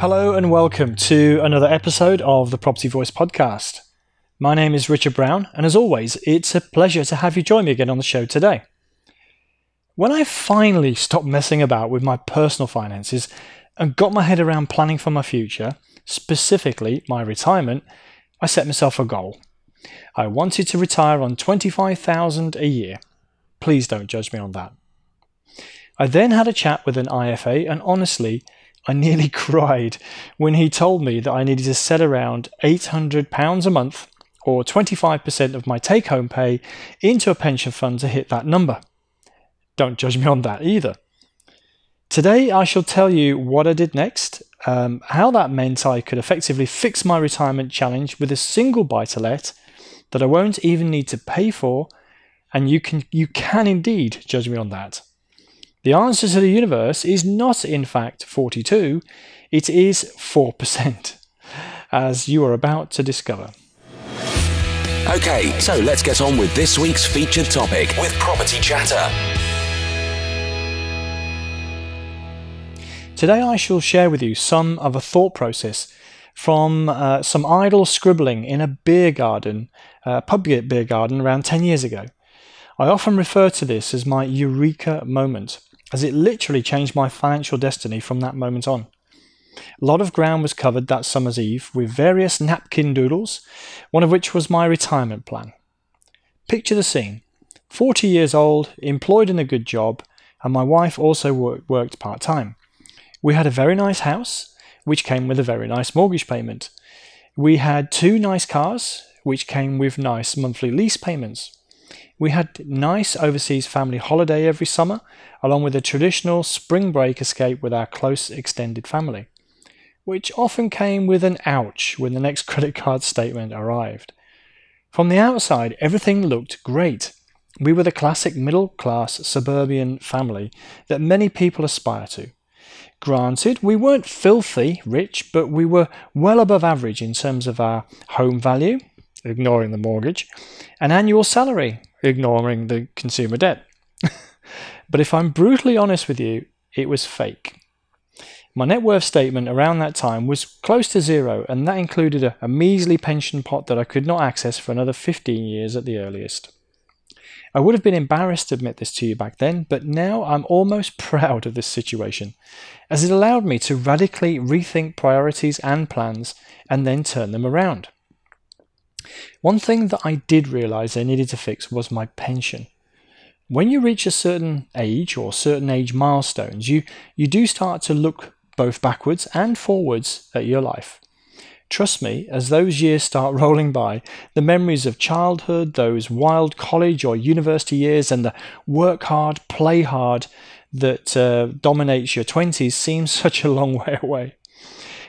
Hello and welcome to another episode of the Property Voice podcast. My name is Richard Brown, and as always, it's a pleasure to have you join me again on the show today. When I finally stopped messing about with my personal finances and got my head around planning for my future, specifically my retirement, I set myself a goal. I wanted to retire on 25,000 a year. Please don't judge me on that. I then had a chat with an IFA and honestly, I nearly cried when he told me that I needed to set around £800 a month or 25% of my take home pay into a pension fund to hit that number. Don't judge me on that either. Today, I shall tell you what I did next, um, how that meant I could effectively fix my retirement challenge with a single buy to let that I won't even need to pay for, and you can, you can indeed judge me on that. The answer to the universe is not, in fact, 42, it is 4%, as you are about to discover. Okay, so let's get on with this week's featured topic with Property Chatter. Today, I shall share with you some of a thought process from uh, some idle scribbling in a beer garden, uh, pub beer garden, around 10 years ago. I often refer to this as my eureka moment as it literally changed my financial destiny from that moment on. A lot of ground was covered that summer's eve with various napkin doodles, one of which was my retirement plan. Picture the scene 40 years old, employed in a good job, and my wife also worked part time. We had a very nice house, which came with a very nice mortgage payment. We had two nice cars, which came with nice monthly lease payments. We had nice overseas family holiday every summer, along with a traditional spring break escape with our close extended family, which often came with an ouch when the next credit card statement arrived. From the outside, everything looked great. We were the classic middle class suburban family that many people aspire to. Granted, we weren't filthy rich, but we were well above average in terms of our home value, ignoring the mortgage, and annual salary, ignoring the consumer debt. but if I'm brutally honest with you, it was fake. My net worth statement around that time was close to zero, and that included a, a, measly pension pot that I could not access for another 15 years at the earliest. I would have been embarrassed to admit this to you back then, but now I'm almost proud of this situation, as it allowed me to radically rethink priorities and plans and then turn them around. One thing that I did realize I needed to fix was my pension. When you reach a certain age or certain age milestones, you, you do start to look both backwards and forwards at your life. Trust me, as those years start rolling by, the memories of childhood, those wild college or university years, and the work hard, play hard that uh, dominates your 20s seem such a long way away.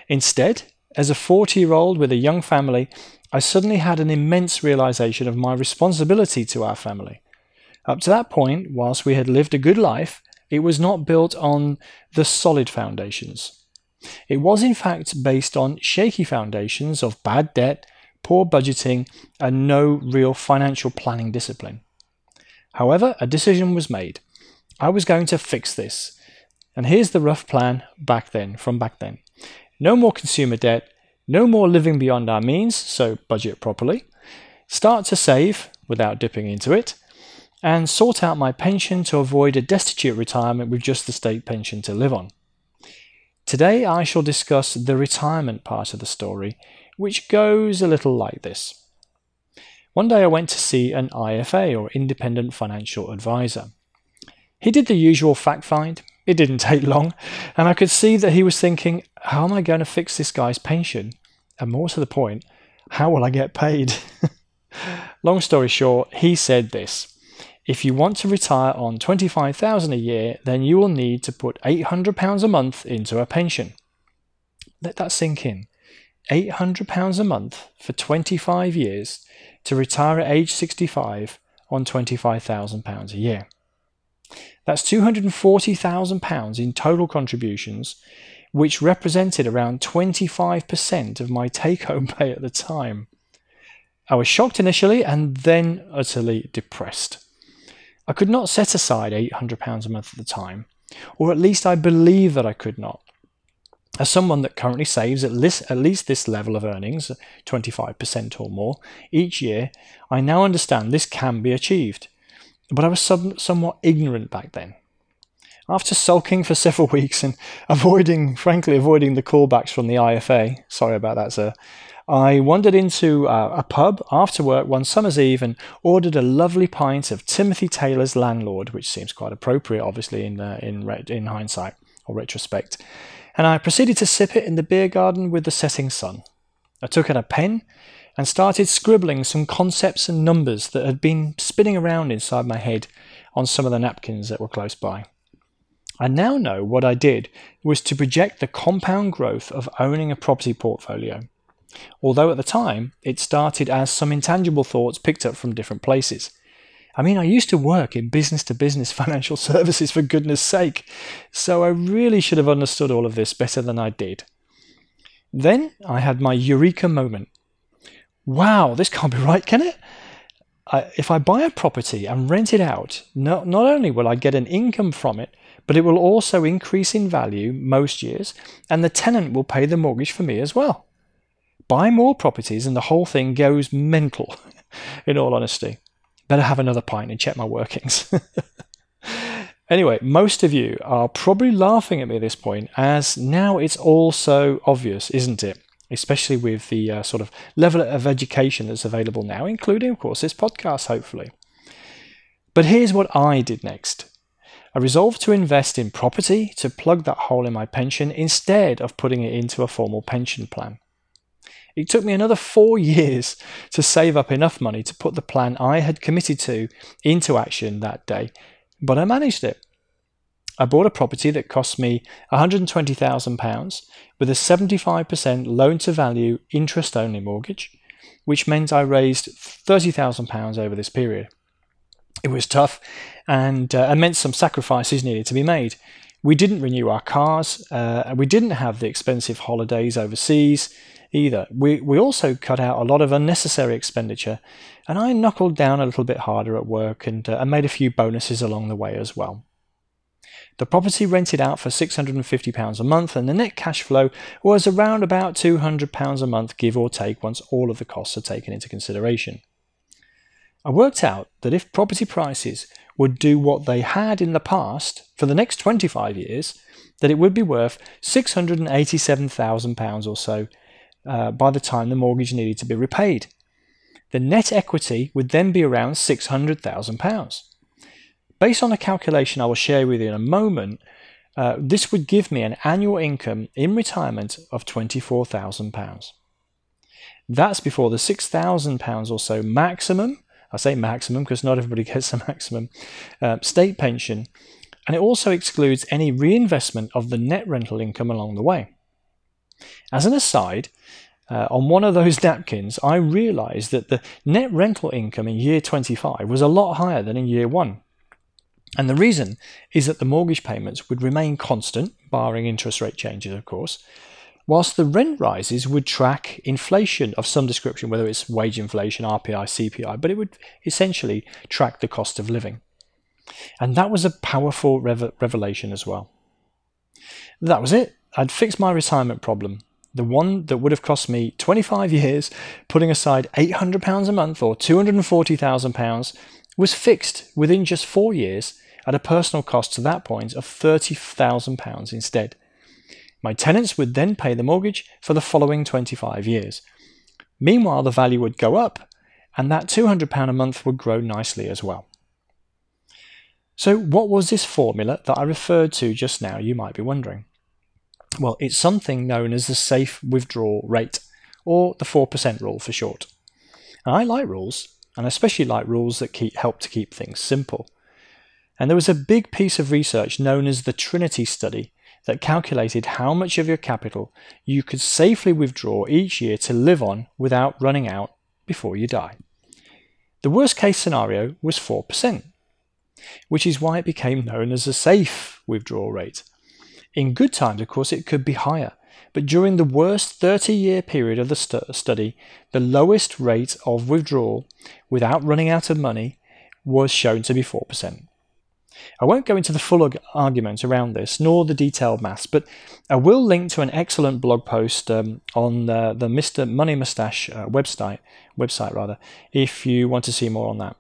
Instead, as a 40 year old with a young family, I suddenly had an immense realization of my responsibility to our family. Up to that point, whilst we had lived a good life, it was not built on the solid foundations. It was, in fact, based on shaky foundations of bad debt, poor budgeting, and no real financial planning discipline. However, a decision was made. I was going to fix this. And here's the rough plan back then, from back then. No more consumer debt, no more living beyond our means, so budget properly. Start to save without dipping into it. And sort out my pension to avoid a destitute retirement with just the state pension to live on. Today I shall discuss the retirement part of the story, which goes a little like this. One day I went to see an IFA or independent financial advisor. He did the usual fact find, it didn't take long, and I could see that he was thinking, how am I going to fix this guy's pension? And more to the point, how will I get paid? long story short, he said this. If you want to retire on 25,000 a year, then you will need to put 800 pounds a month into a pension. Let that sink in. £800 a month for 25 years to retire at age 65 on £25,000 a year. That's £240,000 in total contributions, which represented around 25% of my take home pay at the time. I was shocked initially and then utterly depressed. I could not set aside £800 a month at the time, or at least I believe that I could not. As someone that currently saves at least, at least this level of earnings, 25% or more, each year, I now understand this can be achieved. But I was some, somewhat ignorant back then. After sulking for several weeks and avoiding, frankly, avoiding the callbacks from the IFA, sorry about that, sir, I wandered into uh, a pub after work one summer's eve and ordered a lovely pint of Timothy Taylor's Landlord, which seems quite appropriate, obviously, in, uh, in, in hindsight or retrospect. And I proceeded to sip it in the beer garden with the setting sun. I took out a pen and started scribbling some concepts and numbers that had been spinning around inside my head on some of the napkins that were close by. I now know what I did was to project the compound growth of owning a property portfolio although at the time it started as some intangible thoughts picked up from different places. I mean, I used to work in business to business financial services for goodness sake, so I really should have understood all of this better than I did. Then I had my eureka moment. Wow, this can't be right, can it? I, if I buy a property and rent it out, not, not only will I get an income from it, but it will also increase in value most years, and the tenant will pay the mortgage for me as well buy more properties and the whole thing goes mental, in all honesty. Better have another pint and check my workings. anyway, most of you are probably laughing at me at this point, as now it's all so obvious, isn't it? Especially with the uh, sort of level of education that's available now, including, of course, this podcast, hopefully. But here's what I did next. I resolved to invest in property to plug that hole in my pension instead of putting it into a formal pension plan. It took me another four years to save up enough money to put the plan I had committed to into action that day, but I managed it. I bought a property that cost me £120,000 with a 75% loan to value interest only mortgage, which meant I raised £30,000 over this period. It was tough and uh, meant some sacrifices needed to be made. We didn't renew our cars, uh, we didn't have the expensive holidays overseas, either. We, we also cut out a lot of unnecessary expenditure, and I knuckled down a little bit harder at work and, uh, and made a few bonuses along the way as well. The property rented out for £650 a month, and the net cash flow was around about £200 a month, give or take, once all of the costs are taken into consideration. I worked out that if property prices would do what they had in the past for the next 25 years, that it would be worth £687,000 or so uh, by the time the mortgage needed to be repaid. The net equity would then be around £600,000. Based on a calculation I will share with you in a moment, uh, this would give me an annual income in retirement of £24,000. That's before the £6,000 or so maximum, I say maximum because not everybody gets a maximum, uh, state pension, and it also excludes any reinvestment of the net rental income along the way. As an aside, uh, on one of those napkins, I realized that the net rental income in year 25 was a lot higher than in year one. And the reason is that the mortgage payments would remain constant, barring interest rate changes, of course, whilst the rent rises would track inflation of some description, whether it's wage inflation, RPI, CPI, but it would essentially track the cost of living. And that was a powerful rev- revelation as well. That was it. I'd fixed my retirement problem the one that would have cost me 25 years, putting aside £800 a month or £240,000, was fixed within just four years at a personal cost to that point of £30,000 instead. My tenants would then pay the mortgage for the following 25 years. Meanwhile, the value would go up, and that £200 a month would grow nicely as well. So, what was this formula that I referred to just now, you might be wondering? Well, it's something known as the safe withdrawal rate, or the 4% rule for short. And I like rules, and especially like rules that keep, help to keep things simple. And there was a big piece of research known as the Trinity study that calculated how much of your capital you could safely withdraw each year to live on without running out before you die. The worst case scenario was 4%, which is why it became known as a safe withdrawal rate. In good times, of course, it could be higher, but during the worst 30 year period of the stu- study, the lowest rate of withdrawal without running out of money was shown to be 4%. I won't go into the full argument around this, nor the detailed maths, but I will link to an excellent blog post um, on the Mr. Money Mustache uh, website, website rather, if you want to see more on that.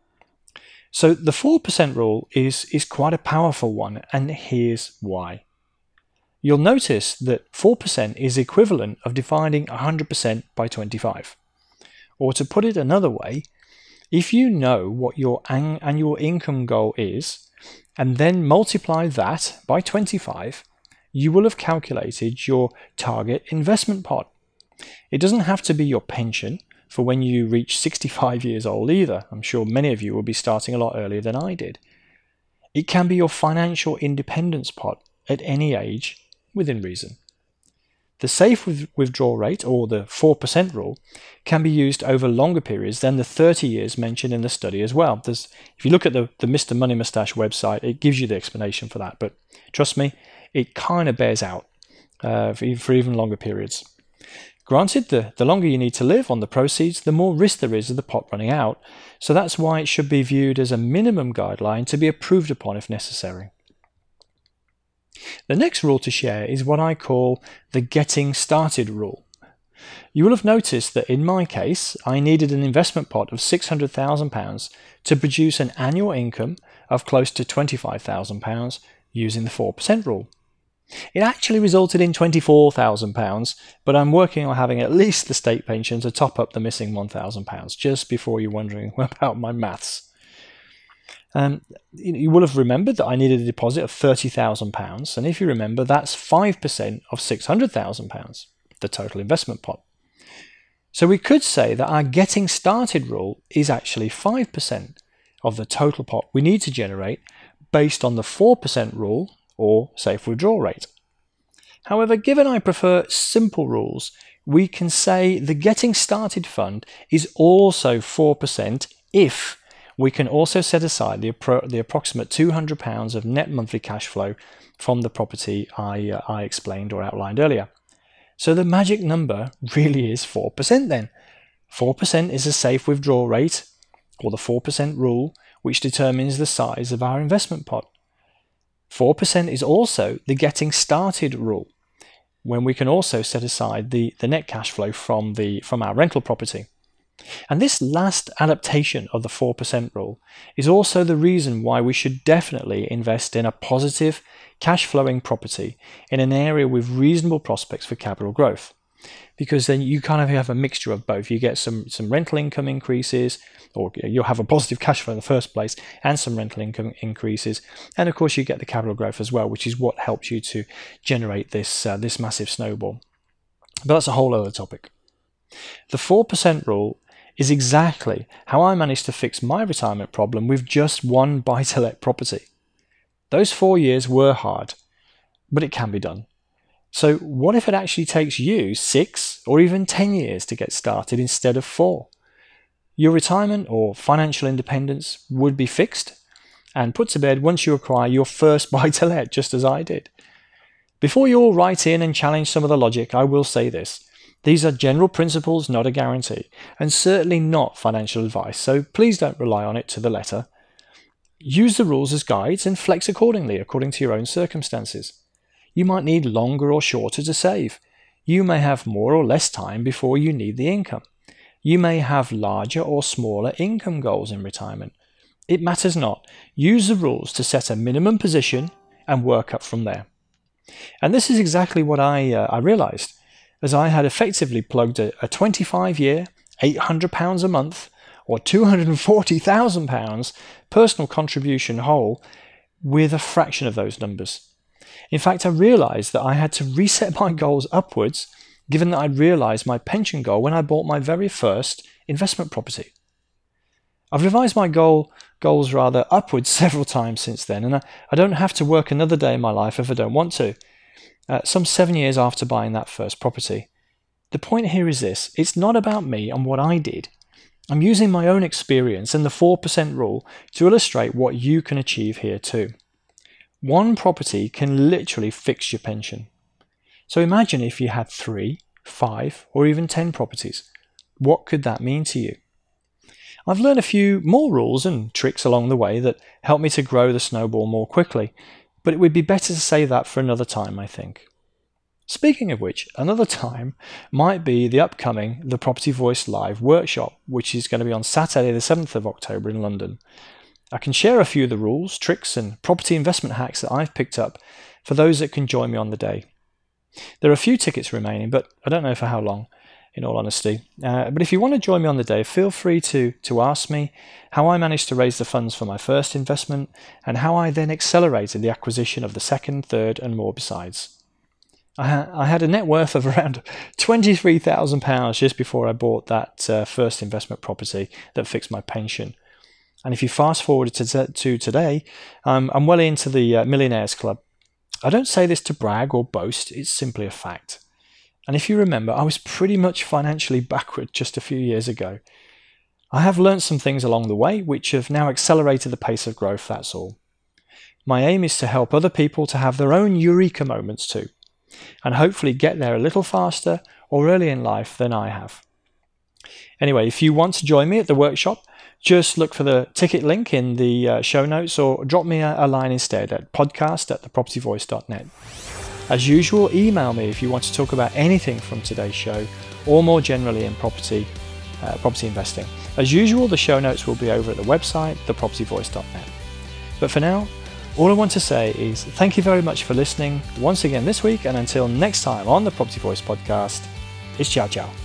So the 4% rule is, is quite a powerful one, and here's why. You'll notice that 4% is equivalent of dividing 100% by 25. Or to put it another way, if you know what your annual income goal is, and then multiply that by 25, you will have calculated your target investment pot. It doesn't have to be your pension for when you reach 65 years old either. I'm sure many of you will be starting a lot earlier than I did. It can be your financial independence pot at any age within reason. The safe withdrawal rate, or the 4% rule, can be used over longer periods than the 30 years mentioned in the study as well. There's, if you look at the, the Mr. Money Mustache website, it gives you the explanation for that. But trust me, it kind of bears out uh, for, for even longer periods. Granted, the, the longer you need to live on the proceeds, the more risk there is of the pot running out. So that's why it should be viewed as a minimum guideline to be approved upon if necessary. The next rule to share is what I call the getting started rule. You will have noticed that in my case, I needed an investment pot of £600,000 to produce an annual income of close to £25,000 using the 4% rule. It actually resulted in £24,000, but I'm working on having at least the state pension to top up the missing £1,000 just before you're wondering about my maths. Um, you will have remembered that I needed a deposit of £30,000, and if you remember, that's 5% of £600,000, the total investment pot. So we could say that our getting started rule is actually 5% of the total pot we need to generate based on the 4% rule or safe withdrawal rate. However, given I prefer simple rules, we can say the getting started fund is also 4% if we can also set aside the, appro- the approximate £200 of net monthly cash flow from the property I, uh, I explained or outlined earlier. So the magic number really is 4% then. 4% is a safe withdrawal rate, or the 4% rule, which determines the size of our investment pot. 4% is also the getting started rule, when we can also set aside the, the net cash flow from, the, from our rental property. And this last adaptation of the 4% rule is also the reason why we should definitely invest in a positive, cash flowing property in an area with reasonable prospects for capital growth. Because then you kind of have a mixture of both. You get some, some rental income increases, or you'll have a positive cash flow in the first place, and some rental income increases. And of course, you get the capital growth as well, which is what helps you to generate this, uh, this massive snowball. But that's a whole other topic. The 4% rule is exactly how I managed to fix my retirement problem with just one buy to let property. Those four years were hard, but it can be done. So, what if it actually takes you six or even 10 years to get started instead of four? Your retirement or financial independence would be fixed and put to bed once you acquire your first buy to let, just as I did. Before you all write in and challenge some of the logic, I will say this. These are general principles, not a guarantee, and certainly not financial advice, so please don't rely on it to the letter. Use the rules as guides and flex accordingly, according to your own circumstances. You might need longer or shorter to save. You may have more or less time before you need the income. You may have larger or smaller income goals in retirement. It matters not. Use the rules to set a minimum position and work up from there. And this is exactly what I, uh, I realized as I had effectively plugged a, a 25 year, £800 a month, or £240,000 personal contribution hole with a fraction of those numbers. In fact, I realized that I had to reset my goals upwards given that I'd realized my pension goal when I bought my very first investment property. I've revised my goal goals rather upwards several times since then, and I, I don't have to work another day in my life if I don't want to. Uh, some seven years after buying that first property. The point here is this it's not about me and what I did. I'm using my own experience and the 4% rule to illustrate what you can achieve here too. One property can literally fix your pension. So imagine if you had three, five, or even 10 properties. What could that mean to you? I've learned a few more rules and tricks along the way that help me to grow the snowball more quickly, but it would be better to say that for another time, I think. Speaking of which, another time might be the upcoming The Property Voice Live workshop, which is going to be on Saturday, the 7th of October in London. I can share a few of the rules, tricks, and property investment hacks that I've picked up for those that can join me on the day. There are a few tickets remaining, but I don't know for how long in all honesty. Uh, but if you want to join me on the day, feel free to, to ask me how I managed to raise the funds for my first investment and how I then accelerated the acquisition of the second, third, and more besides. I, ha- I had a net worth of around £23,000 just before I bought that uh, first investment property that fixed my pension. And if you fast forward to, t- to today, um, I'm well into the uh, Millionaires Club. I don't say this to brag or boast, it's simply a fact. And if you remember, I was pretty much financially backward just a few years ago. I have learned some things along the way which have now accelerated the pace of growth, that's all. My aim is to help other people to have their own eureka moments too, and hopefully get there a little faster or early in life than I have. Anyway, if you want to join me at the workshop, just look for the ticket link in the uh, show notes or drop me a, line instead at podcast at thepropertyvoice.net. As usual, email me if you want to talk about anything from today's show or more generally in property, uh, property investing. As usual, the show notes will be over at the website, thepropertyvoice.net. But for now, all I want to say is thank you very much for listening once again this week, and until next time on the Property Voice podcast, it's ciao ciao.